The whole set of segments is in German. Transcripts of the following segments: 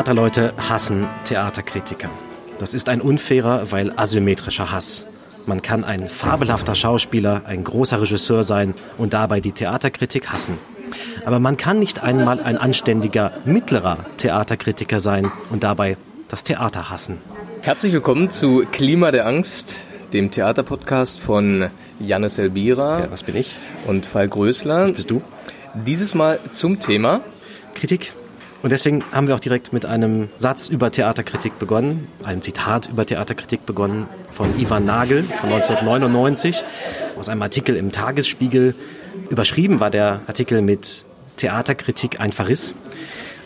Theaterleute hassen Theaterkritiker. Das ist ein unfairer, weil asymmetrischer Hass. Man kann ein fabelhafter Schauspieler, ein großer Regisseur sein und dabei die Theaterkritik hassen. Aber man kann nicht einmal ein anständiger, mittlerer Theaterkritiker sein und dabei das Theater hassen. Herzlich willkommen zu Klima der Angst, dem Theaterpodcast von Jannis Elbira. Ja, was bin ich? Und Falk Größler. Was bist du? Dieses Mal zum Thema Kritik. Und deswegen haben wir auch direkt mit einem Satz über Theaterkritik begonnen, einem Zitat über Theaterkritik begonnen von Ivan Nagel von 1999 aus einem Artikel im Tagesspiegel. Überschrieben war der Artikel mit Theaterkritik ein Verriss.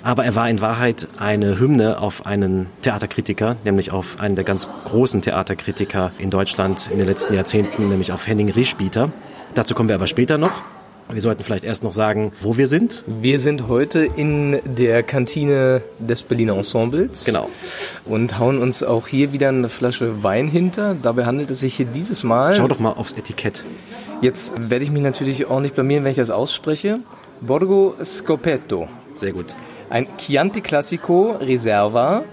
Aber er war in Wahrheit eine Hymne auf einen Theaterkritiker, nämlich auf einen der ganz großen Theaterkritiker in Deutschland in den letzten Jahrzehnten, nämlich auf Henning Rischbieter. Dazu kommen wir aber später noch. Wir sollten vielleicht erst noch sagen, wo wir sind. Wir sind heute in der Kantine des Berliner Ensembles. Genau. Und hauen uns auch hier wieder eine Flasche Wein hinter. Dabei handelt es sich hier dieses Mal. Schau doch mal aufs Etikett. Jetzt werde ich mich natürlich auch nicht blamieren, wenn ich das ausspreche. Borgo Scopetto. Sehr gut. Ein Chianti Classico Reserva.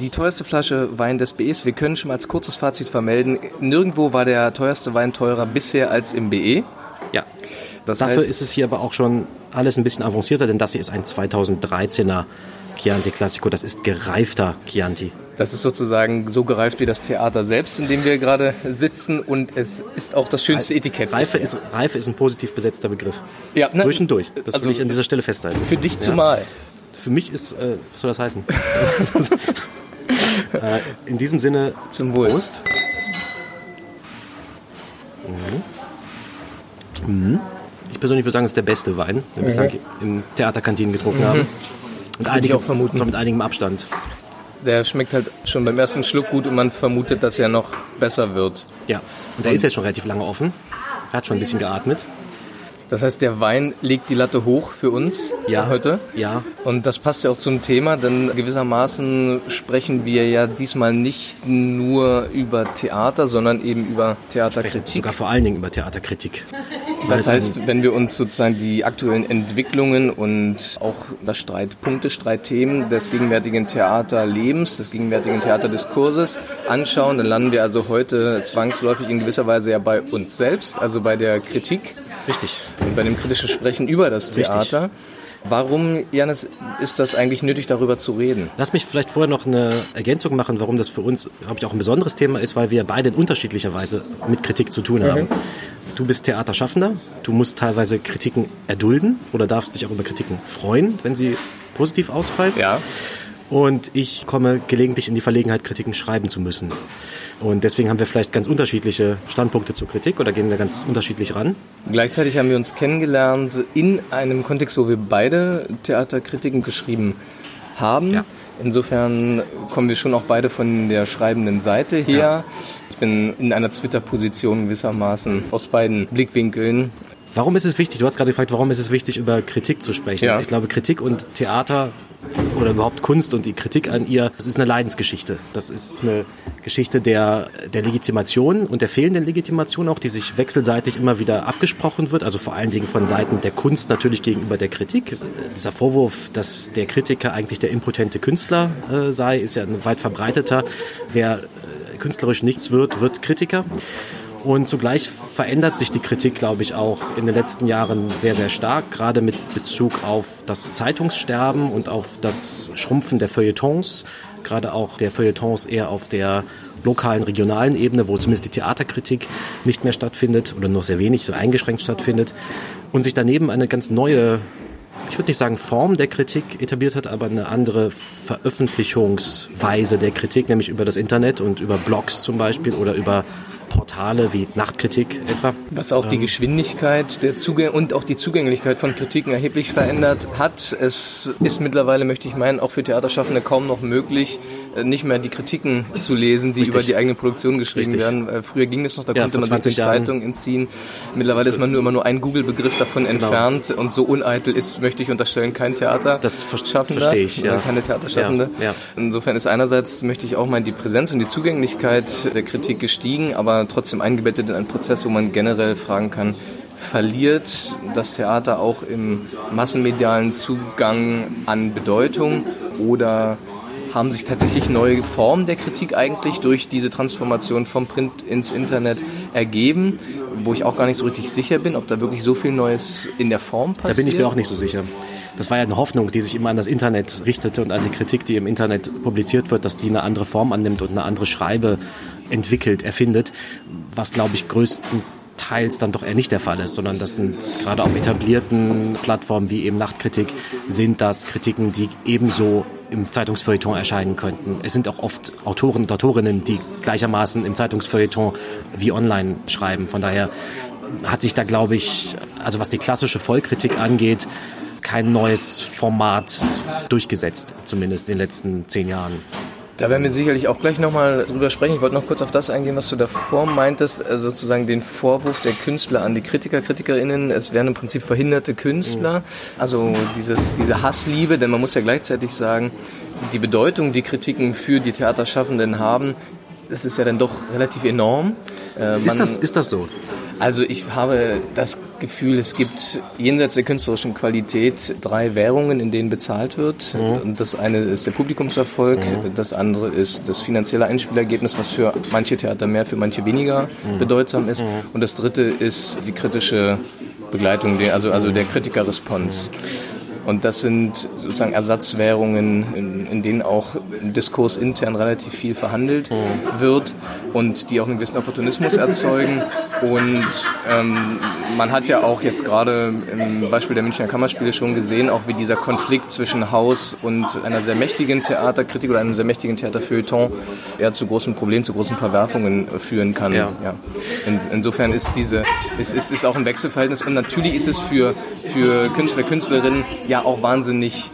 Die teuerste Flasche Wein des BEs. Wir können schon mal als kurzes Fazit vermelden. Nirgendwo war der teuerste Wein teurer bisher als im BE. Ja. Das Dafür heißt, ist es hier aber auch schon alles ein bisschen avancierter, denn das hier ist ein 2013er Chianti Classico. Das ist gereifter Chianti. Das ist sozusagen so gereift wie das Theater selbst, in dem wir gerade sitzen. Und es ist auch das schönste Etikett. Reife ist, Reife ist ein positiv besetzter Begriff. Ja, ne, durch und durch. Das also will ich an dieser Stelle festhalten. Für dich zumal. Für mich ist, äh, was soll das heißen? äh, in diesem Sinne, zum Wohl. Prost. Mhm. Mhm. Ich persönlich würde sagen, es ist der beste Wein, den wir mhm. bislang im Theaterkantinen getrunken mhm. haben. Und einige, auch vermuten. Zwar mit einigem Abstand. Der schmeckt halt schon beim ersten Schluck gut und man vermutet, dass er noch besser wird. Ja, und der und ist jetzt schon relativ lange offen. Er hat schon ein bisschen geatmet. Das heißt, der Wein legt die Latte hoch für uns ja, heute. Ja. Und das passt ja auch zum Thema, denn gewissermaßen sprechen wir ja diesmal nicht nur über Theater, sondern eben über Theaterkritik. Sogar vor allen Dingen über Theaterkritik. Das heißt, wenn wir uns sozusagen die aktuellen Entwicklungen und auch das Streitpunkte, Streitthemen des gegenwärtigen Theaterlebens, des gegenwärtigen Theaterdiskurses anschauen, dann landen wir also heute zwangsläufig in gewisser Weise ja bei uns selbst, also bei der Kritik. Richtig. Und bei dem kritischen Sprechen über das Theater. Richtig. Warum, Janis, ist das eigentlich nötig, darüber zu reden? Lass mich vielleicht vorher noch eine Ergänzung machen, warum das für uns, glaube ich, auch ein besonderes Thema ist, weil wir beide in unterschiedlicher Weise mit Kritik zu tun haben. Mhm. Du bist Theaterschaffender, du musst teilweise Kritiken erdulden oder darfst dich auch über Kritiken freuen, wenn sie positiv ausfallen. Ja. Und ich komme gelegentlich in die Verlegenheit, Kritiken schreiben zu müssen. Und deswegen haben wir vielleicht ganz unterschiedliche Standpunkte zur Kritik oder gehen da ganz unterschiedlich ran. Gleichzeitig haben wir uns kennengelernt in einem Kontext, wo wir beide Theaterkritiken geschrieben haben. Ja. Insofern kommen wir schon auch beide von der schreibenden Seite her. Ja. Ich bin in einer Twitter-Position gewissermaßen aus beiden Blickwinkeln. Warum ist es wichtig? Du hast gerade gefragt, warum ist es wichtig, über Kritik zu sprechen? Ja. Ich glaube, Kritik und Theater oder überhaupt Kunst und die Kritik an ihr, das ist eine Leidensgeschichte. Das ist eine Geschichte der, der Legitimation und der fehlenden Legitimation auch, die sich wechselseitig immer wieder abgesprochen wird, also vor allen Dingen von Seiten der Kunst natürlich gegenüber der Kritik. Dieser Vorwurf, dass der Kritiker eigentlich der impotente Künstler äh, sei, ist ja ein weit verbreiteter. Wer künstlerisch nichts wird, wird Kritiker. Und zugleich verändert sich die Kritik, glaube ich, auch in den letzten Jahren sehr, sehr stark, gerade mit Bezug auf das Zeitungssterben und auf das Schrumpfen der Feuilletons, gerade auch der Feuilletons eher auf der lokalen, regionalen Ebene, wo zumindest die Theaterkritik nicht mehr stattfindet oder nur sehr wenig, so eingeschränkt stattfindet. Und sich daneben eine ganz neue ich würde nicht sagen Form der Kritik etabliert hat, aber eine andere Veröffentlichungsweise der Kritik, nämlich über das Internet und über Blogs zum Beispiel oder über Portale wie Nachtkritik etwa. Was auch die ähm, Geschwindigkeit der Zugäng und auch die Zugänglichkeit von Kritiken erheblich verändert hat. Es ist mittlerweile, möchte ich meinen, auch für Theaterschaffende kaum noch möglich, nicht mehr die Kritiken zu lesen, die Richtig. über die eigene Produktion geschrieben Richtig. werden. Äh, früher ging das noch, da ja, konnte man sich die Jahren. Zeitung entziehen. Mittlerweile ist man nur immer nur ein Google-Begriff davon genau. entfernt und so uneitel ist, möchte ich unterstellen, kein Theater. Das verstehe ich, ja. keine Theaterschaffende. Ja, ja. Insofern ist einerseits, möchte ich auch mal die Präsenz und die Zugänglichkeit der Kritik gestiegen, aber trotzdem eingebettet in einen Prozess, wo man generell fragen kann, verliert das Theater auch im massenmedialen Zugang an Bedeutung oder haben sich tatsächlich neue Formen der Kritik eigentlich durch diese Transformation vom Print ins Internet ergeben, wo ich auch gar nicht so richtig sicher bin, ob da wirklich so viel Neues in der Form passiert. Da bin ich mir auch nicht so sicher. Das war ja eine Hoffnung, die sich immer an das Internet richtete und an die Kritik, die im Internet publiziert wird, dass die eine andere Form annimmt und eine andere Schreibe entwickelt, erfindet, was glaube ich größtenteils dann doch eher nicht der Fall ist, sondern das sind gerade auf etablierten Plattformen wie eben Nachtkritik sind das Kritiken, die ebenso im Zeitungsfeuilleton erscheinen könnten. Es sind auch oft Autoren und Autorinnen, die gleichermaßen im Zeitungsfeuilleton wie online schreiben. Von daher hat sich da, glaube ich, also was die klassische Vollkritik angeht, kein neues Format durchgesetzt, zumindest in den letzten zehn Jahren. Da werden wir sicherlich auch gleich nochmal drüber sprechen. Ich wollte noch kurz auf das eingehen, was du davor meintest, äh, sozusagen den Vorwurf der Künstler an die Kritiker, KritikerInnen. Es wären im Prinzip verhinderte Künstler. Also dieses, diese Hassliebe, denn man muss ja gleichzeitig sagen, die Bedeutung, die Kritiken für die Theaterschaffenden haben, das ist ja dann doch relativ enorm. Äh, ist, das, ist das so? Also ich habe das Gefühl, es gibt jenseits der künstlerischen Qualität drei Währungen, in denen bezahlt wird. Mhm. Das eine ist der Publikumserfolg, mhm. das andere ist das finanzielle Einspielergebnis, was für manche Theater mehr, für manche weniger mhm. bedeutsam ist. Mhm. Und das dritte ist die kritische Begleitung, also, also der Kritikerresponse. Und das sind sozusagen Ersatzwährungen, in, in denen auch im Diskurs intern relativ viel verhandelt mhm. wird und die auch einen gewissen Opportunismus erzeugen. Und ähm, man hat ja auch jetzt gerade im Beispiel der Münchner Kammerspiele schon gesehen, auch wie dieser Konflikt zwischen Haus und einer sehr mächtigen Theaterkritik oder einem sehr mächtigen Theaterfeuilleton eher zu großen Problemen, zu großen Verwerfungen führen kann. Ja. ja. In, insofern ist diese, ist, ist, ist auch ein Wechselverhältnis und natürlich ist es für, für Künstler, Künstlerinnen ja ja auch wahnsinnig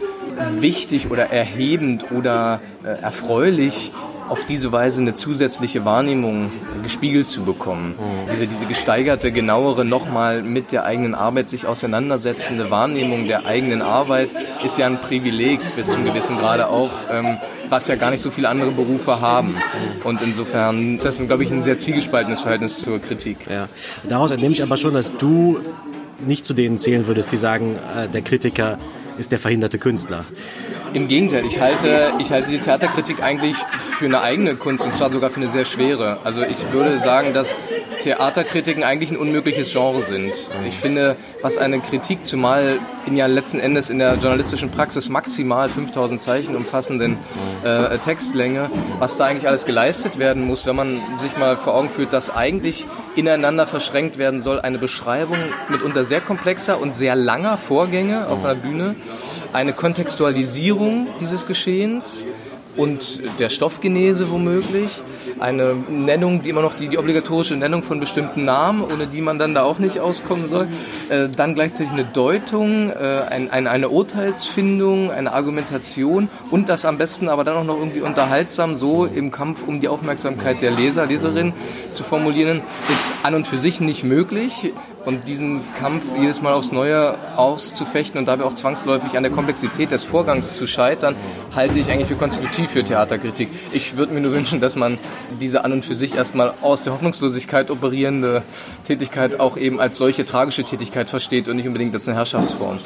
wichtig oder erhebend oder äh, erfreulich, auf diese Weise eine zusätzliche Wahrnehmung gespiegelt zu bekommen. Mhm. Diese, diese gesteigerte, genauere, nochmal mit der eigenen Arbeit sich auseinandersetzende Wahrnehmung der eigenen Arbeit ist ja ein Privileg bis zum gewissen Grade auch, ähm, was ja gar nicht so viele andere Berufe haben. Mhm. Und insofern ist das, glaube ich, ein sehr zwiegespaltenes Verhältnis zur Kritik. Ja. Daraus entnehme ich aber schon, dass du nicht zu denen zählen würdest, die sagen, äh, der Kritiker ist der verhinderte Künstler. Im Gegenteil, ich halte, ich halte die Theaterkritik eigentlich für eine eigene Kunst und zwar sogar für eine sehr schwere. Also ich würde sagen, dass Theaterkritiken eigentlich ein unmögliches Genre sind. Ich finde, was eine Kritik, zumal in ja letzten Endes in der journalistischen Praxis maximal 5000 Zeichen umfassenden äh, Textlänge, was da eigentlich alles geleistet werden muss, wenn man sich mal vor Augen führt, dass eigentlich ineinander verschränkt werden soll eine Beschreibung mitunter sehr komplexer und sehr langer Vorgänge auf einer Bühne, eine Kontextualisierung dieses Geschehens, und der Stoffgenese womöglich. Eine Nennung, die immer noch die, die obligatorische Nennung von bestimmten Namen, ohne die man dann da auch nicht auskommen soll. Äh, dann gleichzeitig eine Deutung, äh, ein, ein, eine Urteilsfindung, eine Argumentation und das am besten aber dann auch noch irgendwie unterhaltsam so im Kampf um die Aufmerksamkeit der Leser, Leserin zu formulieren, ist an und für sich nicht möglich. Und diesen Kampf jedes Mal aufs Neue auszufechten und dabei auch zwangsläufig an der Komplexität des Vorgangs zu scheitern, halte ich eigentlich für konstitutiv für Theaterkritik. Ich würde mir nur wünschen, dass man diese an und für sich erstmal aus der Hoffnungslosigkeit operierende Tätigkeit auch eben als solche tragische Tätigkeit versteht und nicht unbedingt als eine Herrschaftsform.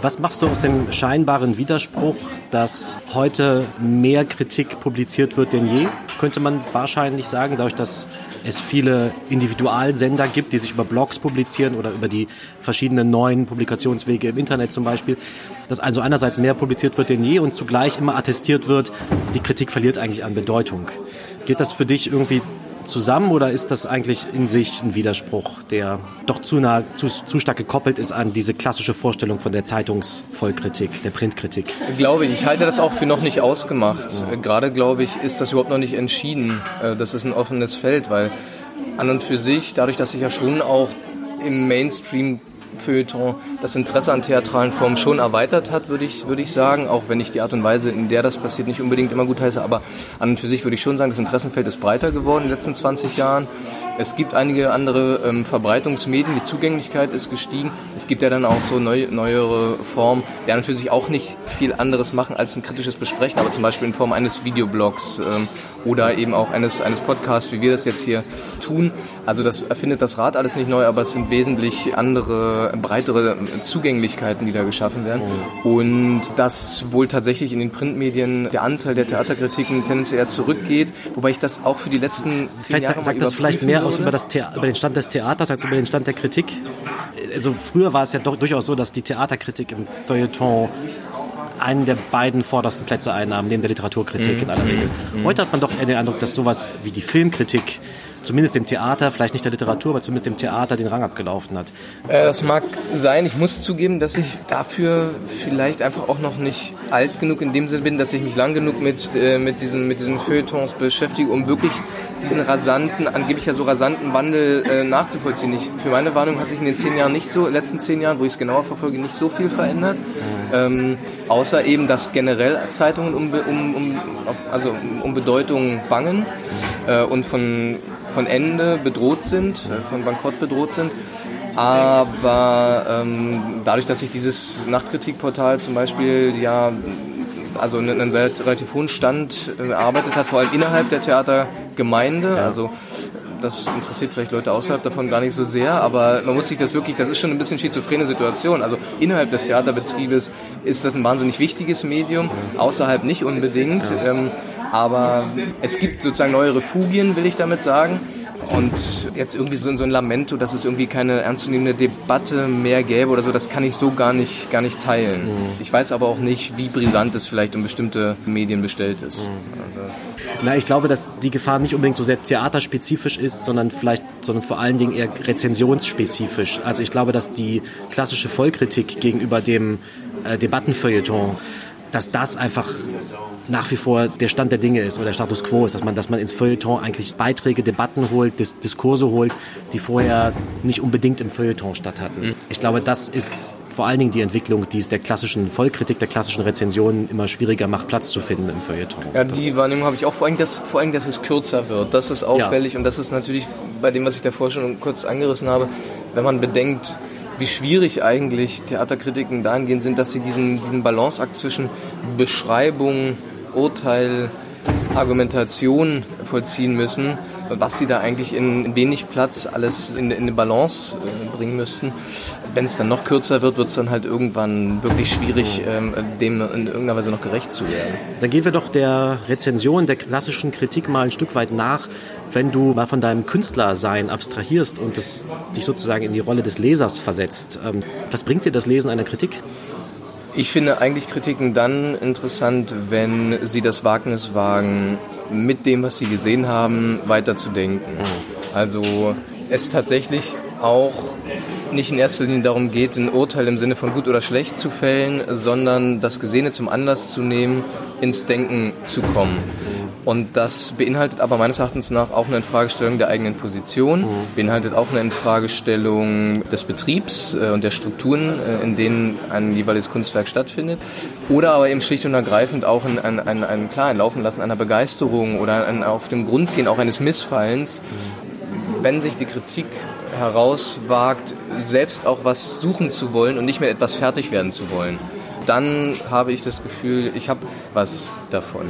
Was machst du aus dem scheinbaren Widerspruch, dass heute mehr Kritik publiziert wird denn je? Könnte man wahrscheinlich sagen, dadurch, dass es viele Individualsender gibt, die sich über Blogs publizieren oder über die verschiedenen neuen Publikationswege im Internet zum Beispiel, dass also einerseits mehr publiziert wird denn je und zugleich immer attestiert wird, die Kritik verliert eigentlich an Bedeutung. Geht das für dich irgendwie zusammen oder ist das eigentlich in sich ein Widerspruch, der doch zu, nah, zu, zu stark gekoppelt ist an diese klassische Vorstellung von der Zeitungsvollkritik, der Printkritik? Glaube ich. Ich halte das auch für noch nicht ausgemacht. Ja. Gerade, glaube ich, ist das überhaupt noch nicht entschieden. Äh, das ist ein offenes Feld, weil an und für sich, dadurch, dass sich ja schon auch im Mainstream Feuilleton das Interesse an theatralen Formen schon erweitert hat, würde ich, würde ich sagen, auch wenn ich die Art und Weise, in der das passiert, nicht unbedingt immer gut heiße, aber an und für sich würde ich schon sagen, das Interessenfeld ist breiter geworden in den letzten 20 Jahren. Es gibt einige andere ähm, Verbreitungsmedien, die Zugänglichkeit ist gestiegen. Es gibt ja dann auch so neu, neuere Formen, die an und für sich auch nicht viel anderes machen als ein kritisches Besprechen, aber zum Beispiel in Form eines Videoblogs ähm, oder eben auch eines, eines Podcasts, wie wir das jetzt hier tun. Also das erfindet das Rad alles nicht neu, aber es sind wesentlich andere, breitere Zugänglichkeiten, die da geschaffen werden. Und dass wohl tatsächlich in den Printmedien der Anteil der Theaterkritiken tendenziell eher zurückgeht, wobei ich das auch für die letzten zehn vielleicht Jahre sagt das vielleicht mehr aus über, das über den Stand des Theaters als über den Stand der Kritik. Also früher war es ja doch durchaus so, dass die Theaterkritik im Feuilleton einen der beiden vordersten Plätze einnahm, neben der Literaturkritik in aller Regel. Heute hat man doch eher den Eindruck, dass sowas wie die Filmkritik zumindest dem Theater, vielleicht nicht der Literatur, aber zumindest dem Theater den Rang abgelaufen hat. Äh, das mag sein. Ich muss zugeben, dass ich dafür vielleicht einfach auch noch nicht alt genug in dem Sinne bin, dass ich mich lang genug mit, äh, mit, diesen, mit diesen Feuilletons beschäftige, um wirklich diesen rasanten, angeblich ja so rasanten Wandel äh, nachzuvollziehen. Ich, für meine Warnung hat sich in den zehn Jahren nicht so, letzten zehn Jahren, wo ich es genauer verfolge, nicht so viel verändert. Ähm, außer eben, dass generell Zeitungen um, um, um, auf, also um Bedeutung bangen äh, und von, von Ende bedroht sind, äh, von Bankrott bedroht sind. Aber ähm, dadurch, dass sich dieses Nachtkritikportal zum Beispiel ja also einen, einen relativ hohen Stand äh, erarbeitet hat, vor allem innerhalb der Theatergemeinde. Also das interessiert vielleicht Leute außerhalb davon gar nicht so sehr, aber man muss sich das wirklich, das ist schon ein bisschen schizophrene Situation. Also innerhalb des Theaterbetriebes ist das ein wahnsinnig wichtiges Medium, außerhalb nicht unbedingt. Ähm, aber es gibt sozusagen neue Refugien, will ich damit sagen. Und jetzt irgendwie so, so ein Lamento, dass es irgendwie keine ernstzunehmende Debatte mehr gäbe oder so, das kann ich so gar nicht, gar nicht teilen. Ich weiß aber auch nicht, wie brisant es vielleicht um bestimmte Medien bestellt ist. Also, Na, ich glaube, dass die Gefahr nicht unbedingt so sehr theaterspezifisch ist, sondern vielleicht, sondern vor allen Dingen eher rezensionsspezifisch. Also ich glaube, dass die klassische Vollkritik gegenüber dem äh, Debattenfeuilleton, dass das einfach nach wie vor der Stand der Dinge ist oder der Status quo ist, dass man, dass man ins Feuilleton eigentlich Beiträge, Debatten holt, Dis Diskurse holt, die vorher nicht unbedingt im Feuilleton statt hatten. Ich glaube, das ist vor allen Dingen die Entwicklung, die es der klassischen Vollkritik, der klassischen Rezensionen immer schwieriger macht, Platz zu finden im Feuilleton. Ja, Das- die Wahrnehmung habe ich auch vor allem, dass, vor allem, dass es kürzer wird. Das ist auffällig und das ist natürlich bei dem, was ich davor schon kurz angerissen habe, wenn man bedenkt, wie schwierig eigentlich Theaterkritiken dahingehend sind, dass sie diesen, diesen Balanceakt zwischen Beschreibung, Urteil, Argumentation vollziehen müssen, was sie da eigentlich in wenig Platz alles in, in eine Balance äh, bringen müssten. Wenn es dann noch kürzer wird, wird es dann halt irgendwann wirklich schwierig, ähm, dem in irgendeiner Weise noch gerecht zu werden. Dann gehen wir doch der Rezension, der klassischen Kritik mal ein Stück weit nach. Wenn du mal von deinem Künstlersein abstrahierst und das, dich sozusagen in die Rolle des Lesers versetzt, ähm, was bringt dir das Lesen einer Kritik? Ich finde eigentlich Kritiken dann interessant, wenn sie das Wagnis wagen, mit dem, was sie gesehen haben, weiterzudenken. Also es tatsächlich auch nicht in erster Linie darum geht, ein Urteil im Sinne von gut oder schlecht zu fällen, sondern das Gesehene zum Anlass zu nehmen, ins Denken zu kommen. Und das beinhaltet aber meines Erachtens nach auch eine Infragestellung der eigenen Position, beinhaltet auch eine Infragestellung des Betriebs äh, und der Strukturen, äh, in denen ein jeweiliges Kunstwerk stattfindet. Oder aber eben schlicht und ergreifend auch ein, ein, ein, ein klar ein Laufen lassen einer Begeisterung oder ein auf dem Grund gehen auch eines Missfallens, wenn sich die Kritik herauswagt, selbst auch was suchen zu wollen und nicht mehr etwas fertig werden zu wollen. Dann habe ich das Gefühl, ich habe was davon.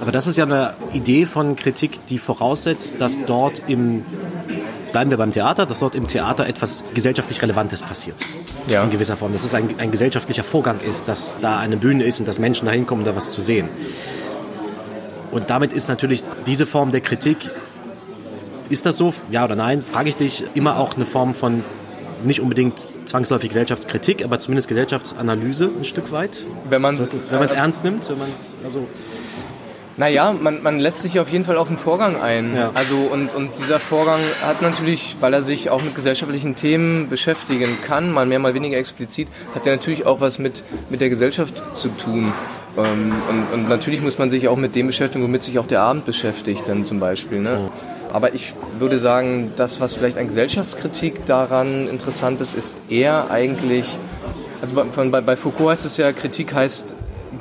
Aber das ist ja eine Idee von Kritik, die voraussetzt, dass dort im, bleiben wir beim Theater, dass dort im Theater etwas gesellschaftlich Relevantes passiert. Ja. In gewisser Form. Dass es ein, ein gesellschaftlicher Vorgang ist, dass da eine Bühne ist und dass Menschen da hinkommen, um da was zu sehen. Und damit ist natürlich diese Form der Kritik, ist das so, ja oder nein, frage ich dich, immer auch eine Form von nicht unbedingt zwangsläufig Gesellschaftskritik, aber zumindest Gesellschaftsanalyse ein Stück weit. Wenn man Wenn es ernst nimmt, wenn man es, also Naja, man, man lässt sich auf jeden Fall auf den Vorgang ein. Ja. Also und, und dieser Vorgang hat natürlich, weil er sich auch mit gesellschaftlichen Themen beschäftigen kann, mal mehr, mal weniger explizit, hat er natürlich auch was mit, mit der Gesellschaft zu tun. Ähm, und, und natürlich muss man sich auch mit dem beschäftigen, womit sich auch der Abend beschäftigt, dann zum Beispiel. Ne? Aber ich würde sagen, das, was vielleicht an Gesellschaftskritik daran interessant ist, ist eher eigentlich Also bei, bei, Foucault heißt es ja, Kritik heißt,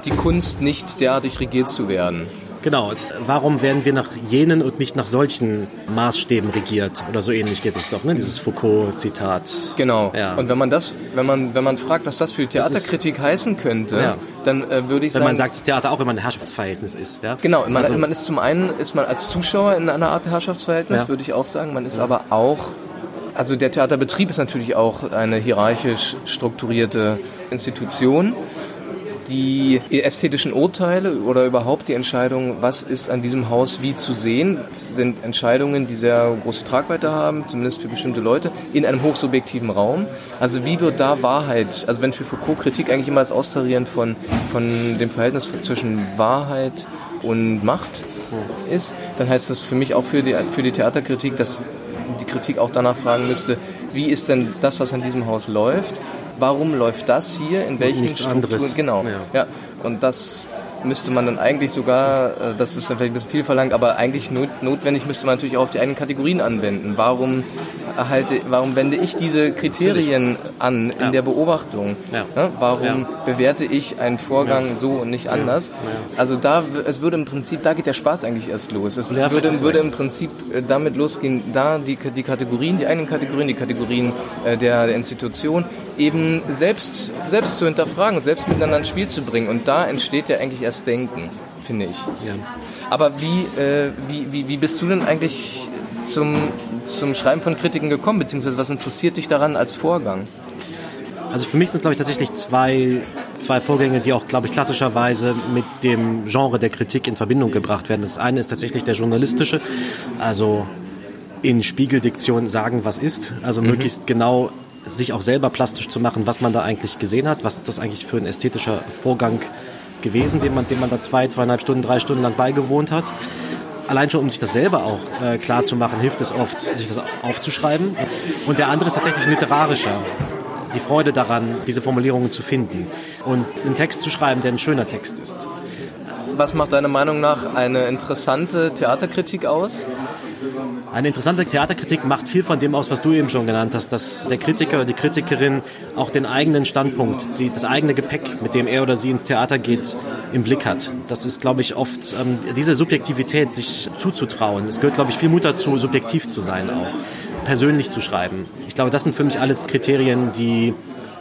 die Kunst nicht derartig regiert zu werden. Genau. Warum werden wir nach jenen und nicht nach solchen Maßstäben regiert? Oder so ähnlich geht es doch, ne? Dieses Foucault-Zitat. Genau. Ja. Und wenn man das, wenn man, wenn man fragt, was das für Theaterkritik ist, heißen könnte, ja. dann äh, würde ich wenn sagen. Wenn man sagt, dass Theater auch immer ein Herrschaftsverhältnis ist, ja? Genau. Man, also, man ist zum einen, ist man als Zuschauer in einer Art Herrschaftsverhältnis, ja. würde ich auch sagen. Man ist aber auch also der Theaterbetrieb ist natürlich auch eine hierarchisch strukturierte Institution die ästhetischen Urteile oder überhaupt die Entscheidung, was ist an diesem Haus wie zu sehen, sind Entscheidungen, die sehr große Tragweite haben, zumindest für bestimmte Leute, in einem hochsubjektiven Raum. Also wie wird da Wahrheit, also wenn für Foucault Kritik eigentlich immer das Austarieren von, von dem Verhältnis zwischen Wahrheit und Macht ist, dann heißt das für mich auch für die, für die Theaterkritik, dass die Kritik auch danach fragen müsste, wie ist denn das, was an diesem Haus läuft, warum läuft das hier, in welchen Nichts Strukturen. Anderes. Genau. Ja. ja. Und das müsste man dann eigentlich sogar, äh, das ist dann vielleicht ein bisschen viel verlangt, aber eigentlich notwendig müsste man natürlich auch auf die eigenen Kategorien anwenden. Warum erhalte, warum wende ich diese Kriterien an in ja. der Beobachtung? Ja. Ja, warum bewerte ich einen Vorgang so und nicht anders? Also da, es würde im Prinzip, da geht der Spaß eigentlich erst los. Es würde, würde im Prinzip äh, damit losgehen, da die, die Kategorien, die eigenen Kategorien, die Kategorien äh, der, der Institution eben selbst, selbst zu hinterfragen und selbst miteinander ins Spiel zu bringen. Und da entsteht ja eigentlich erst Denken, finde ich. Aber wie, äh, wie, wie, wie bist du denn eigentlich zum, zum Schreiben von Kritiken gekommen, beziehungsweise was interessiert dich daran als Vorgang? Also für mich sind es, glaube ich, tatsächlich zwei, zwei Vorgänge, die auch, glaube ich, klassischerweise mit dem Genre der Kritik in Verbindung gebracht werden. Das eine ist tatsächlich der journalistische, also in Spiegeldiktion sagen, was ist, also mhm. möglichst genau sich auch selber plastisch zu machen, was man da eigentlich gesehen hat, was ist das eigentlich für ein ästhetischer Vorgang gewesen, dem man, dem man da zwei, zweieinhalb Stunden, drei Stunden lang beigewohnt hat. Allein schon, um sich das selber auch äh, klar zu machen, hilft es oft, sich das aufzuschreiben. Und der andere ist tatsächlich literarischer. Die Freude daran, diese Formulierungen zu finden und einen Text zu schreiben, der ein schöner Text ist. Was macht deiner Meinung nach eine interessante Theaterkritik aus? Eine interessante Theaterkritik macht viel von dem aus, was du eben schon genannt hast, dass der Kritiker oder die Kritikerin auch den eigenen Standpunkt, die, das eigene Gepäck, mit dem er oder sie ins Theater geht, im Blick hat. Das ist, glaube ich, oft ähm, diese Subjektivität, sich zuzutrauen. Es gehört, glaube ich, viel Mut dazu, subjektiv zu sein auch, persönlich zu schreiben. Ich glaube, das sind für mich alles Kriterien, die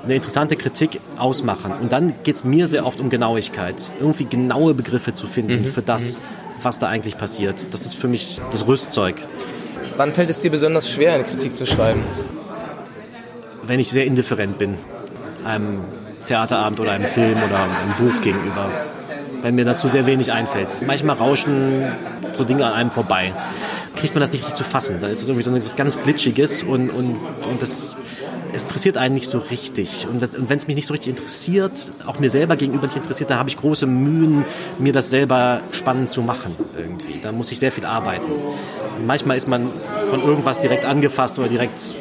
eine interessante Kritik ausmachen. Und dann geht es mir sehr oft um Genauigkeit, irgendwie genaue Begriffe zu finden mhm. für das, mhm was da eigentlich passiert. Das ist für mich das Rüstzeug. Wann fällt es dir besonders schwer, eine Kritik zu schreiben? Wenn ich sehr indifferent bin, einem Theaterabend oder einem Film oder einem Buch gegenüber. Wenn mir dazu sehr wenig einfällt. Manchmal rauschen so Dinge an einem vorbei. Kriegt man das nicht richtig zu fassen. Da ist es irgendwie so etwas ganz Glitschiges und, und, und das es interessiert einen nicht so richtig. Und, und wenn es mich nicht so richtig interessiert, auch mir selber gegenüber nicht interessiert, da habe ich große Mühen, mir das selber spannend zu machen irgendwie. Da muss ich sehr viel arbeiten. Und manchmal ist man von irgendwas direkt angefasst oder direkt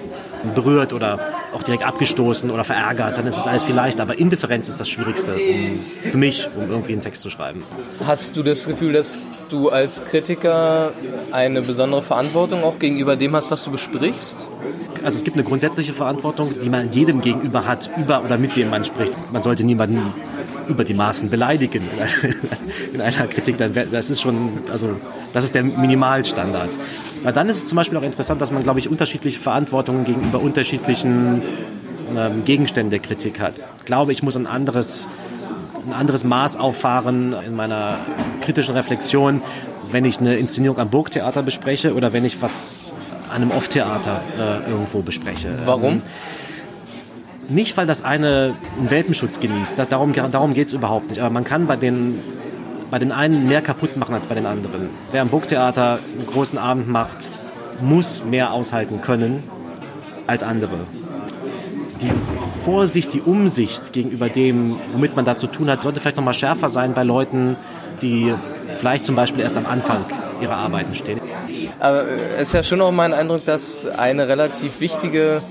berührt oder auch direkt abgestoßen oder verärgert, dann ist es alles viel leichter. Aber Indifferenz ist das Schwierigste um, für mich, um irgendwie einen Text zu schreiben. Hast du das Gefühl, dass du als Kritiker eine besondere Verantwortung auch gegenüber dem hast, was du besprichst? Also es gibt eine grundsätzliche Verantwortung, die man jedem gegenüber hat, über oder mit dem man spricht. Man sollte niemanden über die Maßen beleidigen in einer Kritik. Das ist schon, also das ist der Minimalstandard. Aber dann ist es zum Beispiel auch interessant, dass man, glaube ich, unterschiedliche Verantwortungen gegenüber unterschiedlichen ähm, Gegenständen der Kritik hat. Ich glaube, ich muss ein anderes, ein anderes Maß auffahren in meiner kritischen Reflexion, wenn ich eine Inszenierung am Burgtheater bespreche oder wenn ich was einem Off-Theater äh, irgendwo bespreche. Warum? Ähm, nicht, weil das eine einen Welpenschutz genießt, darum, darum geht es überhaupt nicht. Aber man kann bei den, bei den einen mehr kaputt machen als bei den anderen. Wer am Burgtheater einen großen Abend macht, muss mehr aushalten können als andere. Die Vorsicht, die Umsicht gegenüber dem, womit man da zu tun hat, sollte vielleicht noch mal schärfer sein bei Leuten, die vielleicht zum Beispiel erst am Anfang ihrer Arbeiten stehen. Aber es ist ja schon auch mein Eindruck, dass eine relativ wichtige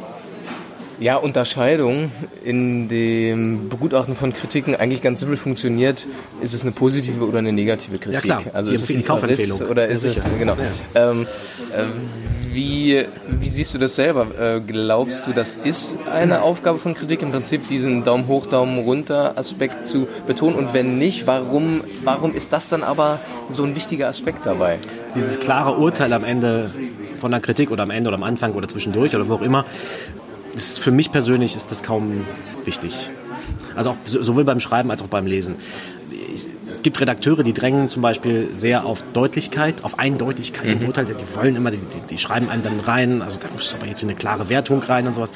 ja, Unterscheidung in dem Begutachten von Kritiken eigentlich ganz simpel funktioniert. Ist es eine positive oder eine negative Kritik? Ja, klar. Also ist es ein Verriss oder ist ja, es, genau. Ja. Ähm, äh, Wie, wie siehst du das selber? Äh, glaubst du, das ist eine Aufgabe von Kritik, im Prinzip diesen Daumen hoch, Daumen runter Aspekt zu betonen? Und wenn nicht, warum, warum ist das dann aber so ein wichtiger Aspekt dabei? Dieses klare Urteil am Ende von der Kritik oder am Ende oder am Anfang oder zwischendurch oder wo auch immer, ist für mich persönlich ist das kaum wichtig. Also auch sowohl beim Schreiben als auch beim Lesen es gibt Redakteure, die drängen zum Beispiel sehr auf Deutlichkeit, auf Eindeutigkeit mhm. im Urteil. Die wollen immer, die, die, schreiben einem dann rein, also da muss aber jetzt eine klare Wertung rein und sowas.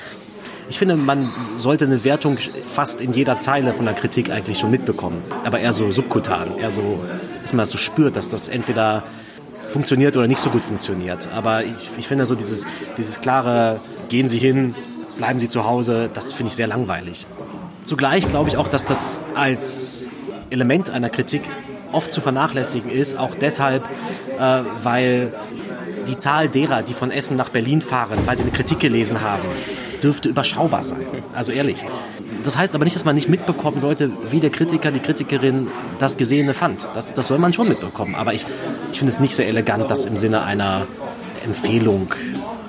Ich finde, man sollte eine Wertung fast in jeder Zeile von der Kritik eigentlich schon mitbekommen. Aber eher so subkutan, eher so, dass man das so spürt, dass das entweder funktioniert oder nicht so gut funktioniert. Aber ich, ich finde so dieses, dieses klare, gehen Sie hin, bleiben Sie zu Hause, das finde ich sehr langweilig. Zugleich glaube ich auch, dass das als Element einer Kritik oft zu vernachlässigen ist, auch deshalb, äh, weil die Zahl derer, die von Essen nach Berlin fahren, weil sie eine Kritik gelesen haben, dürfte überschaubar sein. Also ehrlich. Das heißt aber nicht, dass man nicht mitbekommen sollte, wie der Kritiker, die Kritikerin das Gesehene fand. Das, das soll man schon mitbekommen. Aber ich, ich finde es nicht sehr elegant, das im Sinne einer Empfehlung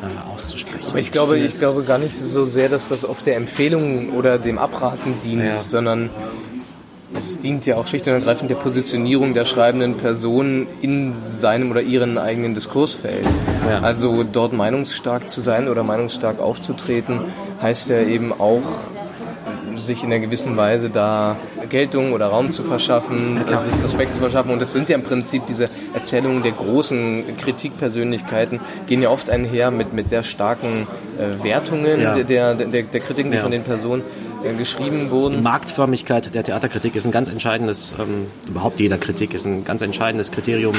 äh, auszusprechen. Aber ich glaube, ich, glaube gar nicht so sehr, dass das auf der Empfehlung oder dem Abraten dient, ja. sondern es dient ja auch schlicht und ergreifend der Positionierung der schreibenden Person in seinem oder ihrem eigenen Diskursfeld. Ja. Also dort meinungsstark zu sein oder meinungsstark aufzutreten, heißt ja eben auch, sich in einer gewissen Weise da Geltung oder Raum zu verschaffen, ja, sich Respekt zu verschaffen. Und das sind ja im Prinzip diese Erzählungen der großen Kritikpersönlichkeiten, gehen ja oft einher mit, mit sehr starken äh, Wertungen ja. der, der, der Kritiken, die ja. von den Personen äh, geschrieben wurden. Die Marktförmigkeit der Theaterkritik ist ein ganz entscheidendes, ähm, überhaupt jeder Kritik ist ein ganz entscheidendes Kriterium,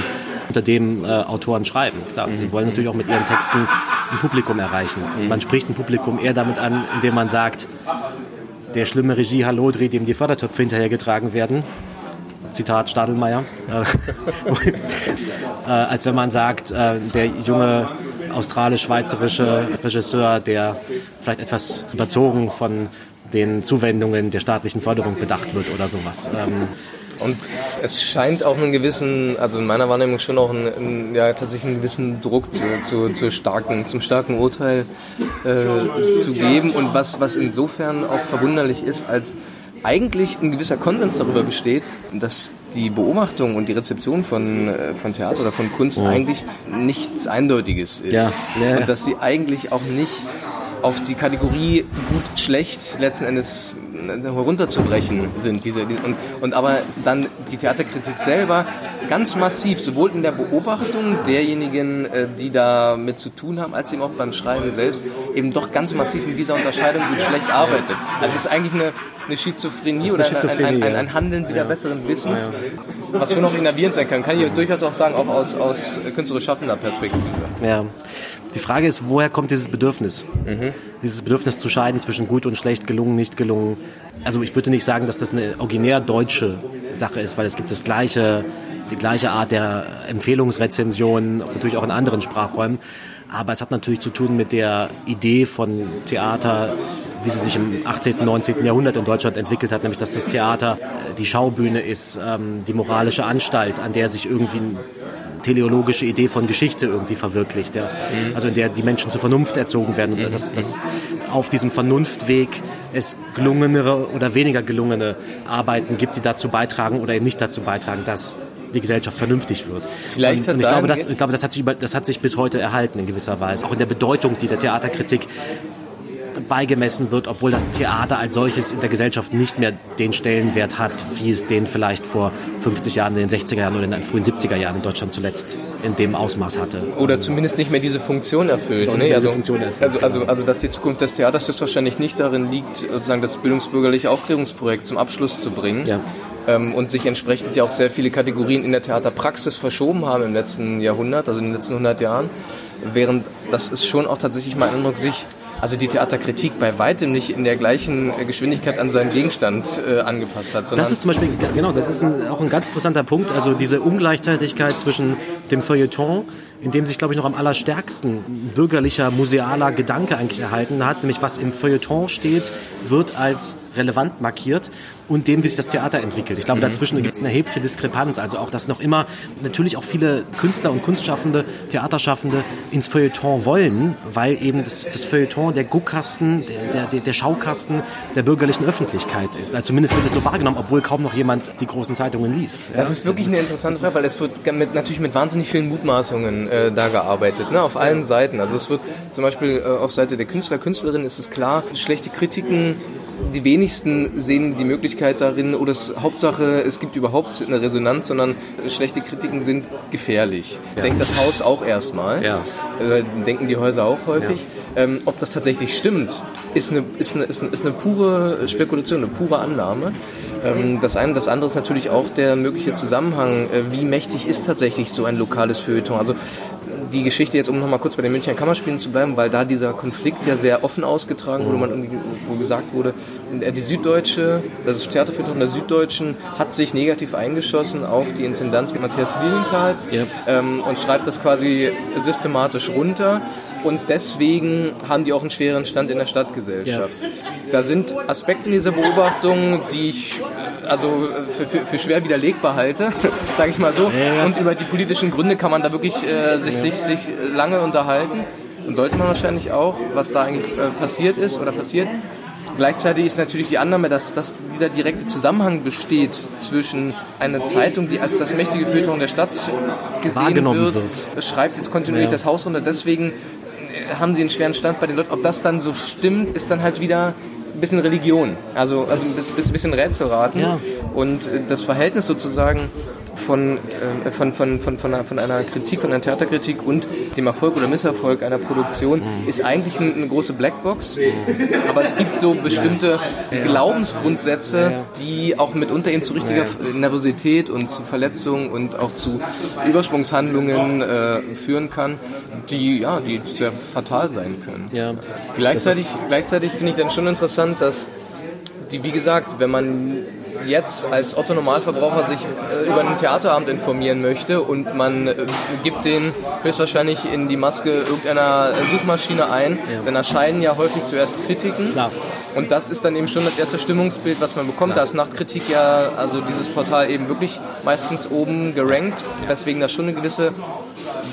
unter dem äh, Autoren schreiben. Klar, mhm. sie wollen natürlich auch mit ihren Texten ein Publikum erreichen. Mhm. Man spricht ein Publikum eher damit an, indem man sagt, der schlimme Regie Hallo dreht dem die Fördertöpfe hinterhergetragen werden. Zitat Stadelmeier. äh, als wenn man sagt, äh, der junge australisch-schweizerische Regisseur, der vielleicht etwas überzogen von den Zuwendungen der staatlichen Förderung bedacht wird oder sowas. Ähm, und es scheint auch einen gewissen, also in meiner Wahrnehmung schon auch einen, einen ja, tatsächlich einen gewissen Druck zu, zu, zu starken, zum starken Urteil äh, zu geben. Und was, was insofern auch verwunderlich ist, als eigentlich ein gewisser Konsens darüber besteht, dass die Beobachtung und die Rezeption von, äh, von Theater oder von Kunst ja. eigentlich nichts Eindeutiges ist. Ja. Ja. Und dass sie eigentlich auch nicht auf die Kategorie gut, schlecht letzten Endes herunterzubrechen sind. Diese, und, und aber dann die Theaterkritik selber ganz massiv, sowohl in der Beobachtung derjenigen, äh, die da mit zu tun haben, als eben auch beim Schreiben selbst, eben doch ganz massiv mit dieser Unterscheidung gut, schlecht arbeitet. Also es ist eigentlich eine, eine Schizophrenie oder ein, ein, ein, ein, Handeln wieder ja. besseren Wissens, was schon noch innervierend sein kann. Kann ich durchaus auch sagen, auch aus, aus künstlerisch schaffender Perspektive. Ja. Die Frage ist, woher kommt dieses Bedürfnis? Mhm. Dieses Bedürfnis zu scheiden zwischen gut und schlecht, gelungen, nicht gelungen. Also ich würde nicht sagen, dass das eine originär deutsche Sache ist, weil es gibt das gleiche, die gleiche Art der Empfehlungsrezensionen, natürlich auch in anderen Sprachräumen. Aber es hat natürlich zu tun mit der Idee von Theater, wie sie sich im 18., 19. Jahrhundert in Deutschland entwickelt hat, nämlich dass das Theater die Schaubühne ist, ähm, die moralische Anstalt, an der sich irgendwie teleologische Idee von Geschichte irgendwie verwirklicht. Ja. Mhm. Also in der die Menschen zur Vernunft erzogen werden. Und dass, dass auf diesem Vernunftweg es gelungenere oder weniger gelungene Arbeiten gibt, die dazu beitragen oder eben nicht dazu beitragen, dass die Gesellschaft vernünftig wird. Vielleicht und, ich, glaube, das, ich glaube, das hat, sich das hat sich bis heute erhalten in gewisser Weise. Auch in der Bedeutung, die der Theaterkritik beigemessen wird, obwohl das Theater als solches in der Gesellschaft nicht mehr den Stellenwert hat, wie es den vielleicht vor 50 Jahren, in den 60er Jahren oder in den frühen 70er Jahren in Deutschland zuletzt in dem Ausmaß hatte. Oder zumindest nicht mehr diese Funktion erfüllt. Ne? Also, Funktion erfüllt also, also, genau. also, dass die Zukunft des Theaters wahrscheinlich nicht darin liegt, sozusagen das bildungsbürgerliche Aufklärungsprojekt zum Abschluss zu bringen. Ja ähm, und sich entsprechend ja auch sehr viele Kategorien in der Theaterpraxis verschoben haben im letzten Jahrhundert, also in den letzten 100 Jahren, während das ist schon auch tatsächlich mein Eindruck, sich also die Theaterkritik bei weitem nicht in der gleichen äh, Geschwindigkeit an seinen Gegenstand äh, angepasst hat. Das ist zum Beispiel, genau, das ist ein, auch ein ganz interessanter Punkt, also diese Ungleichzeitigkeit zwischen dem Feuilleton, in dem sich, glaube ich, noch am allerstärksten bürgerlicher, musealer Gedanke eigentlich erhalten hat, nämlich was im Feuilleton steht, wird als relevant markiert und dem, wie sich das Theater entwickelt. Ich glaube, mhm. dazwischen gibt es eine erhebliche Diskrepanz. Also auch, dass noch immer natürlich auch viele Künstler und Kunstschaffende, Theaterschaffende ins Feuilleton wollen, weil eben das, das Feuilleton der Guckkasten, der, der, der Schaukasten der bürgerlichen Öffentlichkeit ist. Also zumindest wird es so wahrgenommen, obwohl kaum noch jemand die großen Zeitungen liest. Das ja? ist wirklich eine interessante Frage, weil es wird mit, natürlich mit wahnsinnig vielen Mutmaßungen äh, da gearbeitet, ne? auf allen Seiten. Also es wird zum Beispiel äh, auf Seite der Künstler, Künstlerinnen ist es klar, schlechte Kritiken die wenigsten sehen die Möglichkeit darin, oder es, Hauptsache, es gibt überhaupt eine Resonanz, sondern schlechte Kritiken sind gefährlich. Ja. Denkt das Haus auch erstmal. Ja. Äh, denken die Häuser auch häufig. Ja. Ähm, ob das tatsächlich stimmt, ist eine, ist, eine, ist, eine, ist eine pure Spekulation, eine pure Annahme. Ähm, das eine, das andere ist natürlich auch der mögliche Zusammenhang. Äh, wie mächtig ist tatsächlich so ein lokales Feuilleton? Also die Geschichte jetzt, um nochmal kurz bei den Münchner Kammerspielen zu bleiben, weil da dieser Konflikt ja sehr offen ausgetragen wurde, mhm. man irgendwie, wo gesagt wurde, die Süddeutsche, das Theaterführerin der Süddeutschen, hat sich negativ eingeschossen auf die Intendanz Matthias Lilienthals yep. ähm, und schreibt das quasi systematisch runter. Und deswegen haben die auch einen schweren Stand in der Stadtgesellschaft. Ja. Da sind Aspekte in dieser Beobachtung, die ich also für, für, für schwer widerlegbar halte, sage ich mal so. Und über die politischen Gründe kann man da wirklich äh, sich, sich, sich lange unterhalten. Und sollte man wahrscheinlich auch, was da eigentlich äh, passiert ist oder passiert. Gleichzeitig ist natürlich die Annahme, dass, dass dieser direkte Zusammenhang besteht zwischen einer Zeitung, die als das mächtige Feuilleton der Stadt gesehen wird, wird, schreibt jetzt kontinuierlich ja. das Haus runter. Deswegen äh, haben sie einen schweren Stand bei den Leuten. Ob das dann so stimmt, ist dann halt wieder bisschen Religion, also, also ein bisschen Rätselraten. Ja. Und äh, das Verhältnis sozusagen von, äh, von, von, von, von, einer, von einer Kritik, von einer Theaterkritik und dem Erfolg oder Misserfolg einer Produktion ist eigentlich eine, eine große Blackbox. Aber es gibt so bestimmte. Glaubensgrundsätze, die auch mitunter eben zu richtiger Nervosität und zu Verletzungen und auch zu Übersprungshandlungen äh, führen kann, die, ja, die sehr fatal sein können. Ja. Gleichzeitig, gleichzeitig finde ich dann schon interessant, dass die, wie gesagt, wenn man jetzt als Otto Normalverbraucher sich äh, über einen Theaterabend informieren möchte und man äh, gibt den höchstwahrscheinlich in die Maske irgendeiner Suchmaschine ein, ja. dann erscheinen ja häufig zuerst Kritiken. Klar. Und das ist dann eben schon das erste Stimmungsbild, was man bekommt. Klar. Da ist Nachtkritik ja, also dieses Portal eben wirklich meistens oben gerankt, weswegen das schon eine gewisse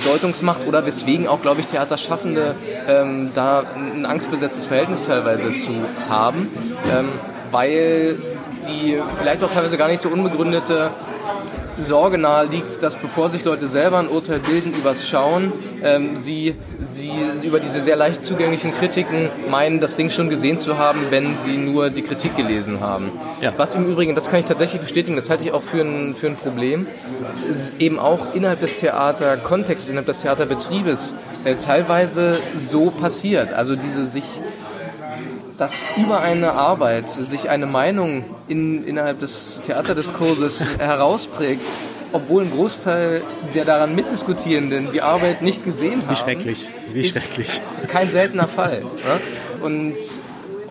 Deutungsmacht oder weswegen auch, glaube ich, Theaterschaffende ähm, da ein angstbesetztes Verhältnis teilweise zu haben, ähm, weil die vielleicht auch teilweise gar nicht so unbegründete Sorge nahe liegt, dass bevor sich Leute selber ein Urteil bilden übers Schauen, ähm, sie, sie über diese sehr leicht zugänglichen Kritiken meinen, das Ding schon gesehen zu haben, wenn sie nur die Kritik gelesen haben. Ja. Was im Übrigen, das kann ich tatsächlich bestätigen, das halte ich auch für ein, für ein Problem, eben auch innerhalb des Theaterkontextes, innerhalb des Theaterbetriebes äh, teilweise so passiert. Also diese sich dass über eine Arbeit sich eine Meinung in, innerhalb des Theaterdiskurses herausprägt, obwohl ein Großteil der daran Mitdiskutierenden die Arbeit nicht gesehen haben. Wie schrecklich, wie schrecklich. Kein seltener Fall. Ne? Und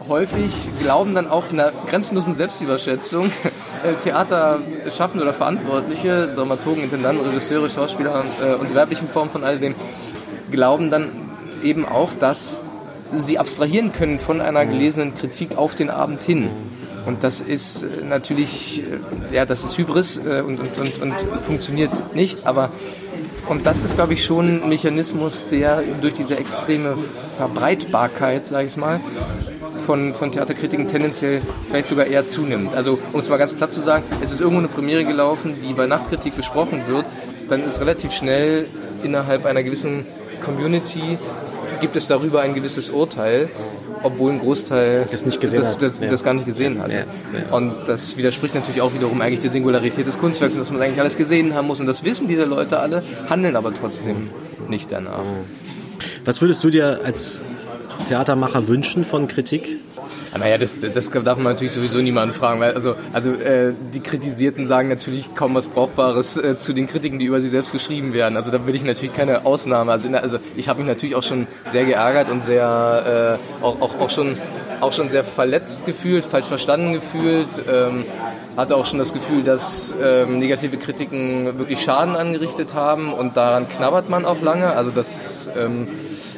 häufig glauben dann auch in einer grenzenlosen Selbstüberschätzung äh, Theaterschaffende oder Verantwortliche, Dramaturgen, Intendanten, Regisseure, Schauspieler äh, und die weiblichen Formen von all dem, glauben dann eben auch, dass sie abstrahieren können von einer gelesenen Kritik auf den Abend hin. Und das ist äh, natürlich, äh, ja, das ist Hybris äh, und, und, und, und funktioniert nicht, aber und das ist, glaube ich, schon ein Mechanismus, der durch diese extreme Verbreitbarkeit, sage ich mal, von, von Theaterkritiken tendenziell vielleicht sogar eher zunimmt. Also, um es mal ganz platt zu sagen, es ist irgendwo eine Premiere gelaufen, die bei Nachtkritik besprochen wird, dann ist relativ schnell innerhalb einer gewissen Community gibt es darüber ein gewisses Urteil, obwohl ein Großteil das, nicht gesehen das, das, das gar nicht gesehen hat. Und das widerspricht natürlich auch wiederum eigentlich der Singularität des Kunstwerks und dass man eigentlich alles gesehen haben muss. Und das wissen diese Leute alle, handeln aber trotzdem nicht danach. Was würdest du dir als Theatermacher wünschen von Kritik? Naja, das, das darf man natürlich sowieso niemanden fragen, weil also, also äh, die Kritisierten sagen natürlich kaum was Brauchbares äh, zu den Kritiken, die über sie selbst geschrieben werden. Also da bin ich natürlich keine Ausnahme. Also, also ich habe mich natürlich auch schon sehr geärgert und sehr äh, auch, auch, auch schon auch schon sehr verletzt gefühlt, falsch verstanden gefühlt. Ähm, hatte auch schon das Gefühl, dass ähm, negative Kritiken wirklich Schaden angerichtet haben und daran knabbert man auch lange. Also das ähm,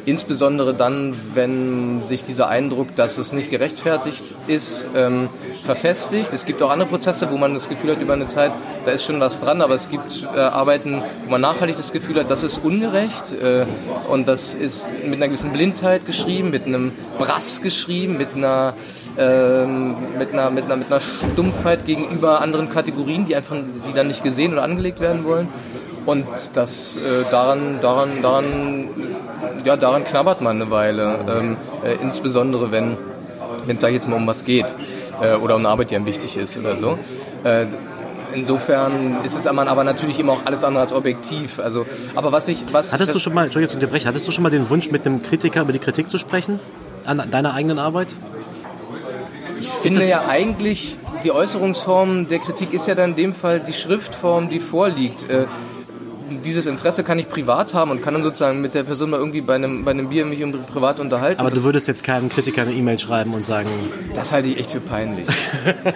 insbesondere dann, wenn sich dieser Eindruck, dass es nicht gerechtfertigt ist, ähm, verfestigt. Es gibt auch andere Prozesse, wo man das Gefühl hat über eine Zeit, da ist schon was dran, aber es gibt äh, Arbeiten, wo man nachhaltig das Gefühl hat, das ist ungerecht äh, und das ist mit einer gewissen Blindheit geschrieben, mit einem Brass geschrieben, mit einer ähm, mit, einer, mit, einer, mit einer Stumpfheit gegenüber anderen Kategorien, die einfach, die dann nicht gesehen oder angelegt werden wollen. Und das äh, daran, daran, daran, ja, daran knabbert man eine Weile. Ähm, äh, insbesondere wenn wenn es ich jetzt mal um was geht äh, oder um eine Arbeit, die einem wichtig ist oder so. Äh, insofern ist es aber, aber natürlich immer auch alles andere als objektiv. Also, aber was ich, was hattest du schon mal, Entschuldigung, unterbrechen, hattest du schon mal den Wunsch, mit einem Kritiker über die Kritik zu sprechen an deiner eigenen Arbeit? Ich finde ja eigentlich, die Äußerungsform der Kritik ist ja dann in dem Fall die Schriftform, die vorliegt. Dieses Interesse kann ich privat haben und kann dann sozusagen mit der Person mal irgendwie bei einem, bei einem Bier mich privat unterhalten. Aber du würdest jetzt keinem Kritiker eine E-Mail schreiben und sagen... Das halte ich echt für peinlich.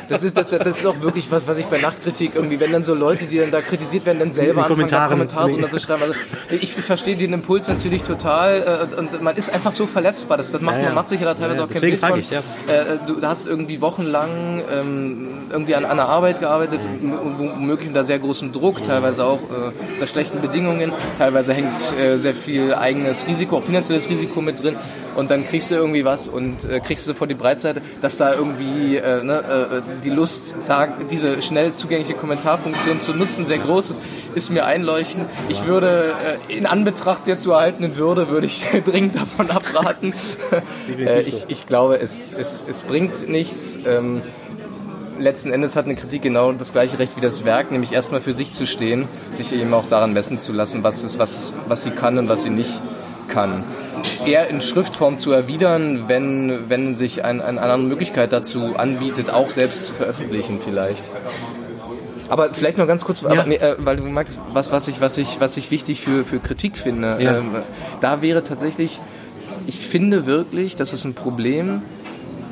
das, ist, das, das ist auch wirklich was, was ich bei Nachtkritik irgendwie, wenn dann so Leute, die dann da kritisiert werden, dann selber anfangen, da Kommentare nee. zu schreiben. Also ich, verstehe den Impuls natürlich total äh, und man ist einfach so verletzbar. Das, das macht, ja, ja. man macht sich ja da teilweise ja, auch kein Bild von. Ich, ja. Äh, du hast irgendwie wochenlang ähm, irgendwie an, einer Arbeit gearbeitet, womöglich unter sehr großem Druck, teilweise auch äh, unter schlechten Bedingungen. Teilweise hängt äh, sehr viel eigenes Risiko, auch finanzielles Risiko mit drin. Und dann kriegst du irgendwie was und äh, kriegst du vor die Breitseite, dass da irgendwie äh, ne, äh, die Lust, da diese schnell zugängliche Kommentarfunktion zu nutzen, sehr groß ist, ist mir einleuchtend. Ich würde äh, in Anbetracht der zu erhaltenen Würde, würde ich dringend davon abraten. Äh, ich, ich glaube, es, es, es bringt nichts. Ähm, letzten Endes hat eine Kritik genau das gleiche Recht wie das Werk, nämlich erstmal für sich zu stehen, sich eben auch daran messen zu lassen, was, ist, was, was sie kann und was sie nicht kann. Eher in Schriftform zu erwidern, wenn, wenn sich ein, eine andere Möglichkeit dazu anbietet, auch selbst zu veröffentlichen vielleicht. Aber vielleicht noch ganz kurz, ja. aber, nee, äh, weil du magst, was, was, ich, was, ich, was ich wichtig für, für Kritik finde. Ja. Ähm, da wäre tatsächlich, ich finde wirklich, das ist ein Problem,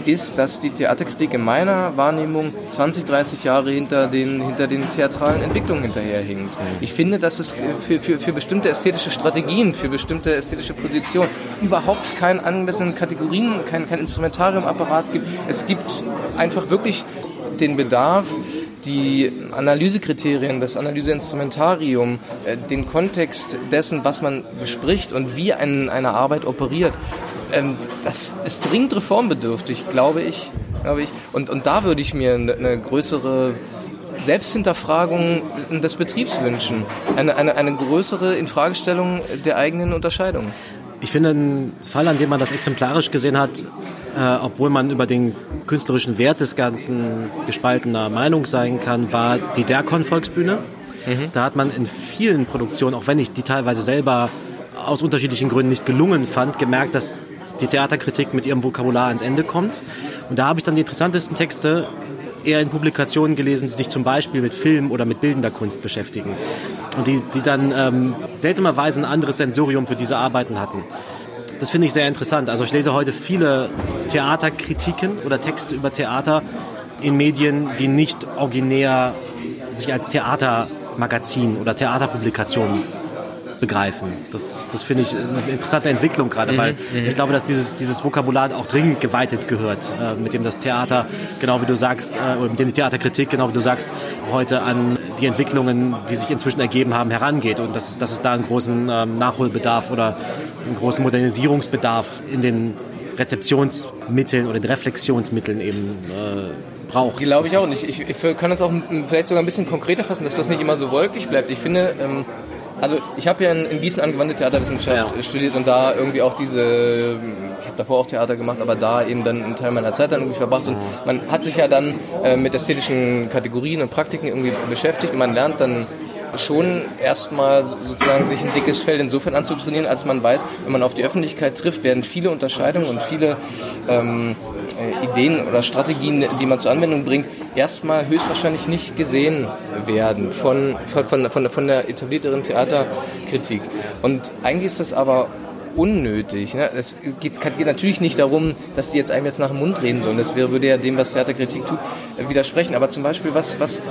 ist, dass die Theaterkritik in meiner Wahrnehmung 20, 30 Jahre hinter den, hinter den theatralen Entwicklungen hinterherhinkt. Ich finde, dass es für, für, für bestimmte ästhetische Strategien, für bestimmte ästhetische Positionen überhaupt keinen angemessenen Kategorien, kein, kein Instrumentariumapparat gibt. Es gibt einfach wirklich den Bedarf, die Analysekriterien, das Analyseinstrumentarium, äh, den Kontext dessen, was man bespricht und wie ein, eine Arbeit operiert, ähm, das ist dringend reformbedürftig, glaube ich. Glaube ich. Und, und da würde ich mir eine, eine größere Selbsthinterfragung des Betriebs wünschen. Eine, eine, eine größere Infragestellung der eigenen Unterscheidung. Ich finde, ein Fall, an dem man das exemplarisch gesehen hat, äh, obwohl man über den künstlerischen Wert des Ganzen gespaltener Meinung sein kann, war die Derkon Volksbühne. Mhm. Da hat man in vielen Produktionen, auch wenn ich die teilweise selber aus unterschiedlichen Gründen nicht gelungen fand, gemerkt, dass die Theaterkritik mit ihrem Vokabular ans Ende kommt. Und da habe ich dann die interessantesten Texte eher in Publikationen gelesen, die sich zum Beispiel mit Film oder mit bildender Kunst beschäftigen. Und die, die dann ähm, seltsamerweise ein anderes Sensorium für diese Arbeiten hatten. Das finde ich sehr interessant. Also ich lese heute viele Theaterkritiken oder Texte über Theater in Medien, die nicht originär sich als Theatermagazin oder Theaterpublikation begreifen. Das, das finde ich eine interessante Entwicklung gerade, mhm, weil mhm. ich glaube, dass dieses, dieses Vokabular auch dringend geweitet gehört, äh, mit dem das Theater, genau wie du sagst, äh, oder mit dem die Theaterkritik, genau wie du sagst, heute an die Entwicklungen, die sich inzwischen ergeben haben, herangeht und dass, dass es da einen großen ähm, Nachholbedarf oder einen großen Modernisierungsbedarf in den Rezeptionsmitteln oder den Reflexionsmitteln eben äh, braucht. Glaube ich auch nicht. Ich, ich, kann das auch vielleicht sogar ein bisschen konkreter fassen, dass das nicht immer so wolkig bleibt. Ich finde, ähm, also ich habe ja in, Gießen angewandte Theaterwissenschaft ja. studiert und da irgendwie auch diese, ich habe davor auch Theater gemacht, aber da eben dann einen Teil meiner Zeit dann irgendwie verbracht und man hat sich ja dann äh, mit ästhetischen Kategorien und Praktiken irgendwie beschäftigt und man lernt dann schon erstmal sozusagen sich ein dickes Feld insofern anzutrainieren, als man weiß, wenn man auf die Öffentlichkeit trifft, werden viele Unterscheidungen und viele ähm, äh, Ideen oder Strategien, die man zur Anwendung bringt, erstmal höchstwahrscheinlich nicht gesehen werden von, von, von, von der etablierteren Theaterkritik. Und eigentlich ist das aber unnötig. Ne? Es geht, geht, natürlich nicht darum, dass die jetzt einem jetzt nach dem Mund reden sollen. Das würde ja dem, was Theaterkritik tut, widersprechen. Aber zum Beispiel, was, was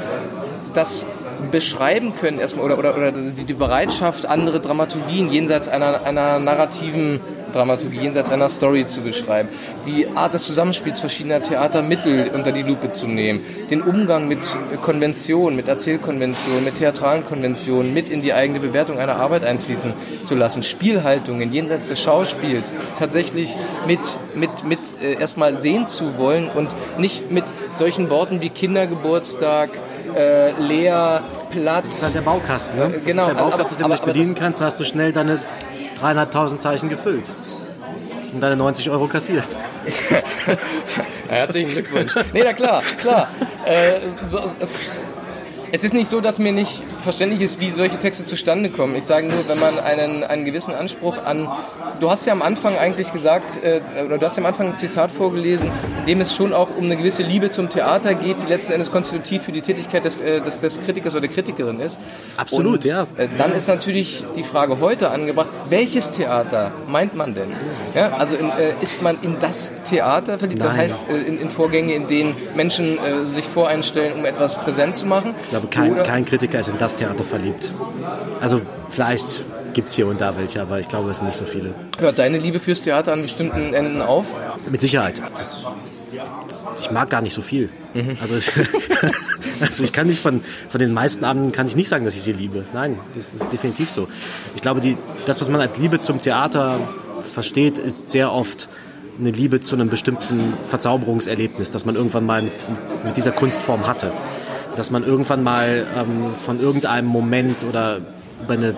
das beschreiben können erstmal oder, oder, oder die, Bereitschaft, andere Dramaturgien jenseits einer, einer narrativen Dramaturgie, jenseits einer Story zu beschreiben, die Art des Zusammenspiels verschiedener Theatermittel unter die Lupe zu nehmen, den Umgang mit Konventionen, mit Erzählkonventionen, mit theatralen Konventionen mit in die eigene Bewertung einer Arbeit einfließen zu lassen, Spielhaltungen jenseits des Schauspiels tatsächlich mit, mit, mit äh, erstmal sehen zu wollen und nicht mit solchen Worten wie Kindergeburtstag, äh, leer, platt. Das ist halt der Baukasten, ne? Das genau. Ist der Baukasten, den du nicht bedienen kannst, dann hast du schnell deine dreieinhalbtausend Zeichen gefüllt. Und deine 90 Euro kassiert. Herzlichen Glückwunsch. Nee, na klar, klar. Äh, so, es, es ist nicht so, dass mir nicht verständlich ist, wie solche Texte zustande kommen. Ich sage nur, wenn man einen, einen gewissen Anspruch an. Du hast ja am Anfang eigentlich gesagt, äh, oder du hast ja am Anfang ein Zitat vorgelesen, in dem es schon auch um eine gewisse Liebe zum Theater geht, die letzten Endes konstitutiv für die Tätigkeit des, äh, des, des Kritikers oder der Kritikerin ist. Absolut, Und, ja. Äh, dann ist natürlich die Frage heute angebracht, welches Theater meint man denn? Ja, also in, äh, ist man in das Theater verliebt? Das heißt, äh, in, in, Vorgänge, in denen Menschen äh, sich voreinstellen, um etwas präsent zu machen? Glaube, kein, kein Kritiker ist in das Theater verliebt. Also vielleicht gibt es hier und da welche, aber ich glaube, es sind nicht so viele. Hört deine Liebe fürs Theater an bestimmten Enden auf? Mit Sicherheit. Das, ich mag gar nicht so viel. Mhm. Also, es, also, ich kann nicht von, von den meisten Abenden kann ich nicht sagen, dass ich sie liebe. Nein, das ist definitiv so. Ich glaube, die, das, was man als Liebe zum Theater versteht, ist sehr oft eine Liebe zu einem bestimmten Verzauberungserlebnis, das man irgendwann mal mit, mit dieser Kunstform hatte dass man irgendwann mal ähm, von irgendeinem Moment oder über eine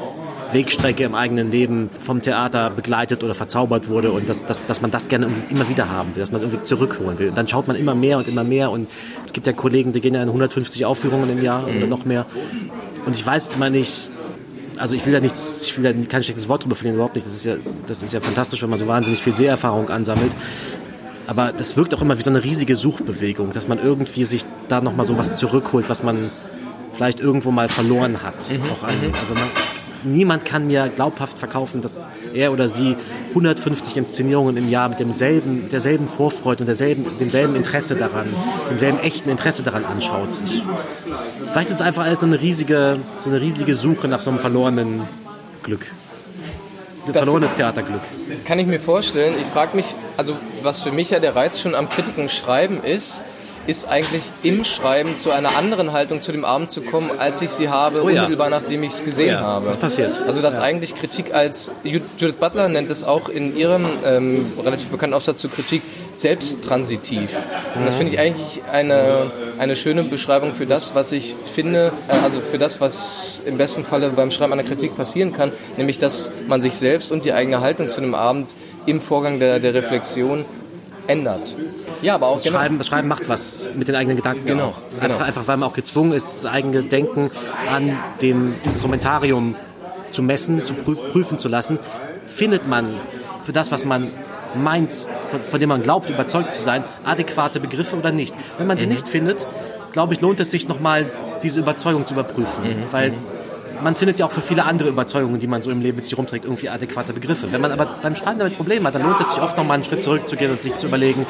Wegstrecke im eigenen Leben vom Theater begleitet oder verzaubert wurde und dass, dass, dass man das gerne immer wieder haben will, dass man es irgendwie zurückholen will. Und dann schaut man immer mehr und immer mehr und es gibt ja Kollegen, die gehen ja in 150 Aufführungen im Jahr mhm. oder noch mehr. Und ich weiß immer nicht, also ich will da nichts, ich will da kein schlechtes Wort drüber verlieren, überhaupt nicht. Das ist ja, das ist ja fantastisch, wenn man so wahnsinnig viel Seherfahrung ansammelt. Aber das wirkt auch immer wie so eine riesige Suchbewegung, dass man irgendwie sich da nochmal so was zurückholt, was man vielleicht irgendwo mal verloren hat. Mhm. An, mhm. also man, niemand kann mir glaubhaft verkaufen, dass er oder sie 150 Inszenierungen im Jahr mit demselben, derselben Vorfreude und derselben, demselben Interesse daran, demselben echten Interesse daran anschaut. Ich, vielleicht ist es einfach alles so eine riesige, so eine riesige Suche nach so einem verlorenen Glück verlorenes Theaterglück. Kann ich mir vorstellen. Ich frage mich, also was für mich ja der Reiz schon am Kritiken schreiben ist, ist eigentlich im Schreiben zu einer anderen Haltung zu dem Abend zu kommen, als ich sie habe, oh ja. unmittelbar nachdem ich es gesehen oh ja, habe. Was passiert? Also dass ja. eigentlich Kritik als, Judith Butler nennt es auch in ihrem ähm, relativ bekannten Aufsatz zur Kritik, selbsttransitiv. Und das finde ich eigentlich eine, eine schöne Beschreibung für das, was ich finde, äh, also für das, was im besten Falle beim Schreiben einer Kritik passieren kann, nämlich dass man sich selbst und die eigene Haltung zu einem Abend im Vorgang der, der Reflexion ändert. Ja, aber auch das Schreiben, das Schreiben macht was mit den eigenen Gedanken. Genau, genau. Einfach, einfach, weil man auch gezwungen ist, das eigene Denken an dem Instrumentarium zu messen, zu prüfen zu lassen, findet man für das, was man meint, von, von, dem man glaubt, überzeugt zu sein, adäquate Begriffe oder nicht. Wenn man sie mhm. nicht findet, glaube ich, lohnt es sich nochmal, diese Überzeugung zu überprüfen. Mhm. Weil mhm man findet ja auch für viele andere Überzeugungen, die man so im Leben mit sich rumträgt, irgendwie adäquate Begriffe. Wenn man aber beim Schreiben damit Probleme hat, dann lohnt es sich oft nochmal einen Schritt zurückzugehen und sich zu überlegen,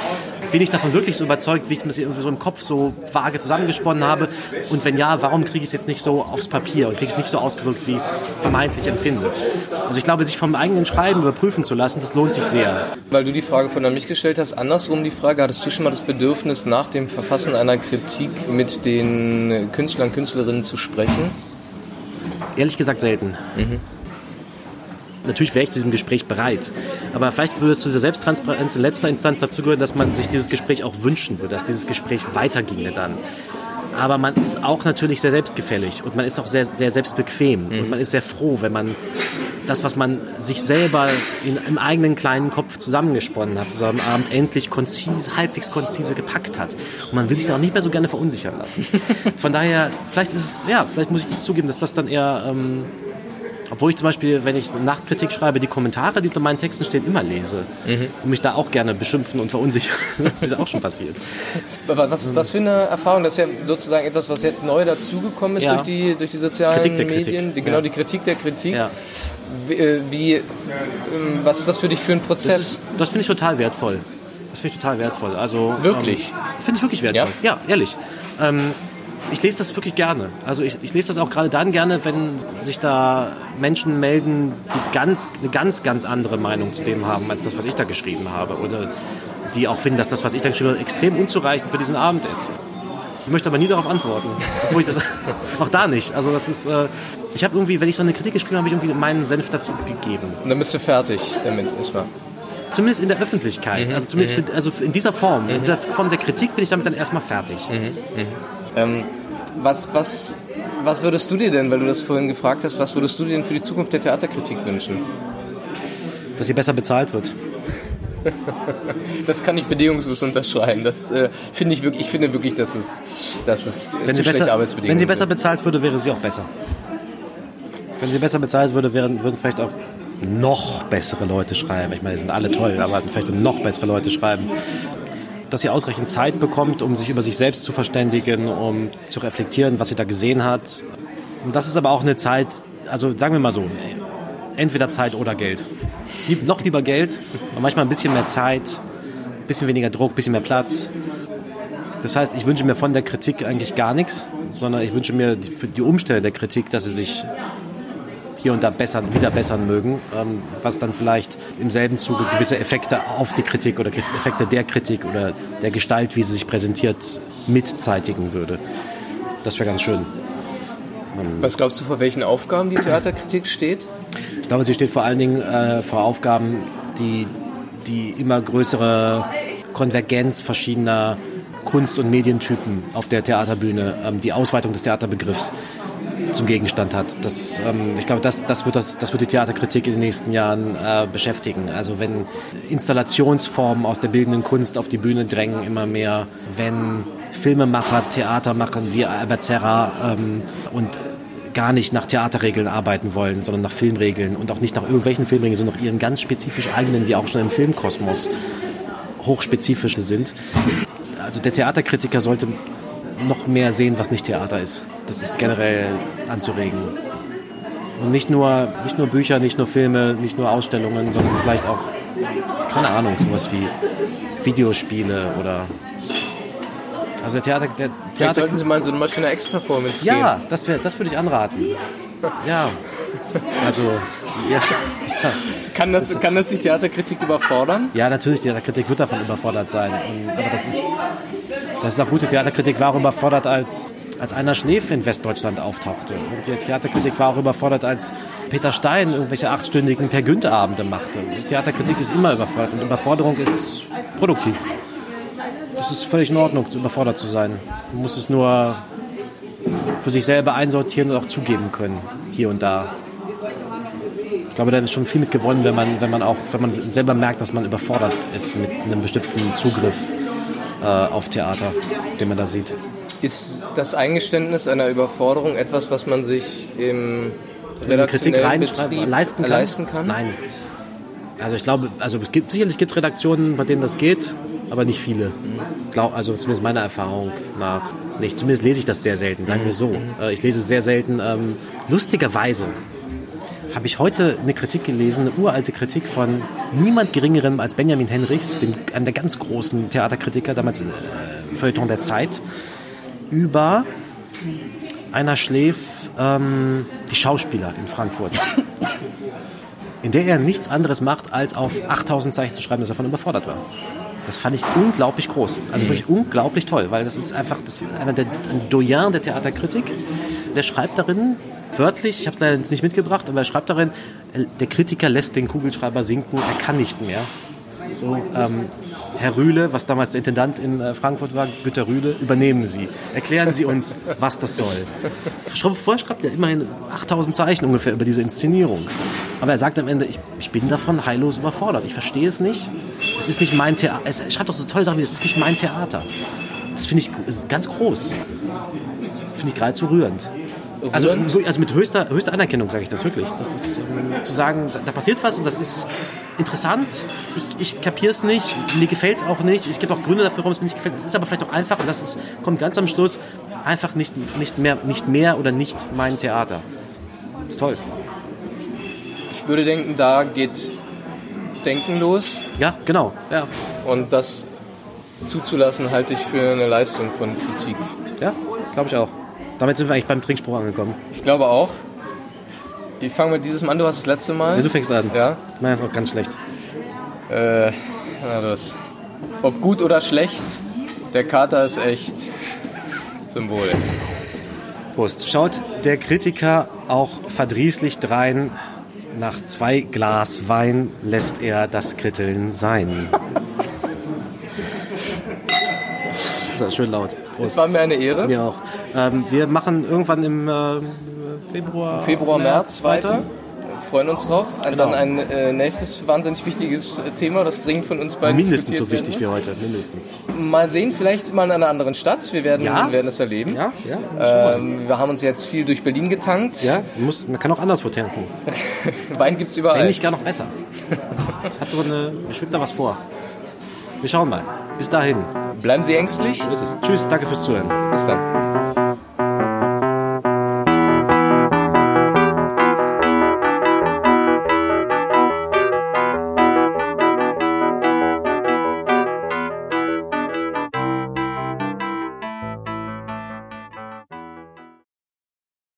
bin ich davon wirklich so überzeugt, wie ich mir das irgendwie so im Kopf so vage zusammengesponnen habe? Und wenn ja, warum kriege ich es jetzt nicht so aufs Papier und kriege es nicht so ausgedrückt, wie ich es vermeintlich empfinde? Also ich glaube, sich vom eigenen Schreiben überprüfen zu lassen, das lohnt sich sehr. Weil du die Frage von mich gestellt hast, andersrum die Frage, hattest du schon mal das Bedürfnis, nach dem Verfassen einer Kritik mit den Künstlern, Künstlerinnen zu sprechen? Ehrlich gesagt selten. Mhm. Natürlich wäre ich zu diesem Gespräch bereit. Aber vielleicht würde es zu dieser Selbsttransparenz in letzter Instanz dazu gehören, dass man sich dieses Gespräch auch wünschen würde, dass dieses Gespräch weiterginge dann. Aber man ist auch natürlich sehr selbstgefällig und man ist auch sehr, sehr selbstbequem. Mhm. Und man ist sehr froh, wenn man das, was man sich selber in, im eigenen kleinen Kopf zusammengesponnen hat, zusammen Abend endlich konzise, halbwegs konzise gepackt hat. Und man will sich da auch nicht mehr so gerne verunsichern lassen. Von daher, vielleicht ist es, ja, vielleicht muss ich das zugeben, dass das dann eher ähm, obwohl ich zum Beispiel, wenn ich Nachtkritik schreibe, die Kommentare, die unter meinen Texten stehen, immer lese. Mhm. Und mich da auch gerne beschimpfen und verunsichern. das ist auch schon passiert. Was ist das für eine Erfahrung? Das ist ja sozusagen etwas, was jetzt neu dazugekommen ist ja. durch, die, durch die sozialen Kritik Medien. Die, genau, ja. die Kritik der Kritik. Ja. Wie, äh, wie ähm, was ist das für dich für ein Prozess? Das, das finde ich total wertvoll. Das finde ich total wertvoll. Also wirklich? Ähm, finde ich wirklich wertvoll. Ja, ja ehrlich. Ähm, ich lese das wirklich gerne. Also ich, ich, lese das auch gerade dann gerne, wenn sich da Menschen melden, die ganz, eine ganz, ganz andere Meinung zu dem haben, als das, was ich da geschrieben habe. Oder die auch finden, dass das, was ich da geschrieben habe, extrem unzureichend für diesen Abend ist. Ich möchte aber nie darauf antworten. Obwohl ich das auch da nicht. Also das ist. Äh, ich habe irgendwie, wenn ich so eine Kritik geschrieben habe, habe ich irgendwie meinen Senf dazu gegeben. Und dann bist du fertig damit, ist wahr. Zumindest in der Öffentlichkeit. Mhm. Also zumindest mhm. für, also in dieser Form. Mhm. In dieser Form der Kritik bin ich damit dann erstmal fertig. Mhm. mhm. Ähm, was, was, was würdest du dir denn, weil du das vorhin gefragt hast, was würdest du dir denn für die Zukunft der Theaterkritik wünschen? Dass sie besser bezahlt wird. das kann ich bedingungslos unterschreiben. Das äh, finde ich wirklich, ich finde wirklich, dass es, dass es wenn zu schlechte besser, Arbeitsbedingungen Wenn sie besser bezahlt würde, wäre sie auch besser. Wenn sie besser bezahlt würde, wären, würden vielleicht auch noch bessere Leute schreiben. Ich meine, die sind alle toll, aber vielleicht noch bessere Leute schreiben dass sie ausreichend Zeit bekommt, um sich über sich selbst zu verständigen, um zu reflektieren, was sie da gesehen hat. Und das ist aber auch eine Zeit, also sagen wir mal so, entweder Zeit oder Geld. Lieb, noch lieber Geld und manchmal ein bisschen mehr Zeit, ein bisschen weniger Druck, ein bisschen mehr Platz. Das heißt, ich wünsche mir von der Kritik eigentlich gar nichts, sondern ich wünsche mir für die Umstände der Kritik, dass sie sich hier und da bessern, wieder bessern mögen, ähm, was dann vielleicht im selben Zuge gewisse Effekte auf die Kritik oder Effekte der Kritik oder der Gestalt, wie sie sich präsentiert, mitzeitigen würde. Das wäre ganz schön. Ähm, was glaubst du, vor welchen Aufgaben die Theaterkritik steht? Ich glaube, sie steht vor allen Dingen äh, vor Aufgaben, die, die immer größere Konvergenz verschiedener Kunst- und Medientypen auf der Theaterbühne, ähm, die Ausweitung des Theaterbegriffs zum Gegenstand hat. Das, ähm, ich glaube, das, das, wird das, das wird die Theaterkritik in den nächsten Jahren äh, beschäftigen. Also wenn Installationsformen aus der bildenden Kunst auf die Bühne drängen immer mehr, wenn Filmemacher Theater machen wie Albert Serra ähm, und gar nicht nach Theaterregeln arbeiten wollen, sondern nach Filmregeln und auch nicht nach irgendwelchen Filmregeln, sondern nach ihren ganz spezifisch eigenen, die auch schon im Filmkosmos hochspezifische sind. Also der Theaterkritiker sollte noch mehr sehen, was nicht Theater ist. Das ist generell anzuregen. Und nicht nur, nicht nur Bücher, nicht nur Filme, nicht nur Ausstellungen, sondern vielleicht auch, keine Ahnung, sowas wie Videospiele oder. Also der Theater. Der Theater vielleicht sollten Sie mal in so eine Maschine X-Performance gehen. Ja, das, das würde ich anraten. Ja. Also, ja. Kann das, kann das die Theaterkritik überfordern? Ja, natürlich, die Theaterkritik wird davon überfordert sein. aber das ist, das ist auch gute Theaterkritik, war auch überfordert, als, als einer Schläf in Westdeutschland auftauchte. Und die Theaterkritik war auch überfordert, als Peter Stein irgendwelche achtstündigen Per Günther-Abende machte. Die Theaterkritik ist immer überfordert und Überforderung ist produktiv. Es ist völlig in Ordnung, überfordert zu sein. Man muss es nur für sich selber einsortieren und auch zugeben können, hier und da. Ich glaube, da ist schon viel mit gewonnen, wenn man, wenn man auch, wenn man selber merkt, dass man überfordert ist mit einem bestimmten Zugriff äh, auf Theater, den man da sieht. Ist das Eingeständnis einer Überforderung etwas, was man sich im Kritik leisten kann? leisten kann? Nein. Also ich glaube, also es gibt sicherlich gibt Redaktionen, bei denen das geht, aber nicht viele. Glaub, also zumindest meiner Erfahrung nach nicht. Zumindest lese ich das sehr selten, sagen wir so. Äh, ich lese sehr selten. Ähm, lustigerweise habe ich heute eine Kritik gelesen, eine uralte Kritik von niemand Geringerem als Benjamin Henrichs, dem, einem der ganz großen Theaterkritiker, damals äh, Feuilleton der Zeit, über einer Schläf ähm, die Schauspieler in Frankfurt. In der er nichts anderes macht, als auf 8000 Zeichen zu schreiben, dass er davon überfordert war. Das fand ich unglaublich groß. Also mhm. wirklich unglaublich toll, weil das ist einfach das ist einer der ein Doyen der Theaterkritik. Der schreibt darin wörtlich, ich habe es leider nicht mitgebracht, aber er schreibt darin, der Kritiker lässt den Kugelschreiber sinken, er kann nicht mehr. So, ähm, Herr Rühle, was damals der Intendant in äh, Frankfurt war, Günter Rühle, übernehmen Sie. Erklären Sie uns, was das soll. Vorher schreibt er immerhin 8000 Zeichen ungefähr über diese Inszenierung. Aber er sagt am Ende, ich, ich bin davon heillos überfordert. Ich verstehe es nicht. Es ist nicht mein Theater. Er schreibt doch so tolle Sachen wie, es ist nicht mein Theater. Das finde ich ganz groß. Finde ich geradezu rührend. Also, also mit höchster, höchster Anerkennung sage ich das wirklich. Das ist ähm, zu sagen, da, da, passiert was und das ist interessant. Ich, ich kapiere es nicht, mir gefällt es auch nicht. Es gibt auch Gründe dafür, warum es mir nicht gefällt. Es ist aber vielleicht auch einfach, und das ist, kommt ganz am Schluss, einfach nicht, nicht, mehr, nicht mehr oder nicht mein Theater. Das ist toll. Ich ich würde denken, da geht Denken los. Ja, genau. Ja, Und das zuzulassen, halte ich für eine Leistung von Kritik. ja glaube ich auch. Damit sind wir eigentlich beim Trinkspruch angekommen. Ich glaube auch. Ich fange mit diesem an, du hast das letzte Mal. Ja, du fängst an. Ja. Meiner ist auch ganz schlecht. Äh, na los. Ob gut oder schlecht, der Kater ist echt zum Wohl. Prost. Schaut der Kritiker auch verdrießlich drein. Nach zwei Glas Wein lässt er das Kritteln sein. So, schön laut. Es Prost. war mir eine Ehre. Mir auch. Ähm, wir machen irgendwann im äh, Februar, Februar, März weiter. Freuen uns drauf. Genau. Dann ein äh, nächstes wahnsinnig wichtiges äh, Thema, das dringend von uns beiden Mindestens so wichtig wie heute. Mindestens. Mal sehen, vielleicht mal in einer anderen Stadt. Wir werden, Ja? werden es erleben. Ja, ja. Ähm, wir haben uns jetzt viel durch Berlin getankt. ja man, muss, man kann auch anderswo tanken. Wein gibt es überall. Wenn nicht gar noch besser. Hat so eine, mir schwimmt da was vor. Wir schauen mal. Bis dahin. Bleiben Sie ängstlich. So ist es. Tschüss, danke fürs Zuhören. Bis dann.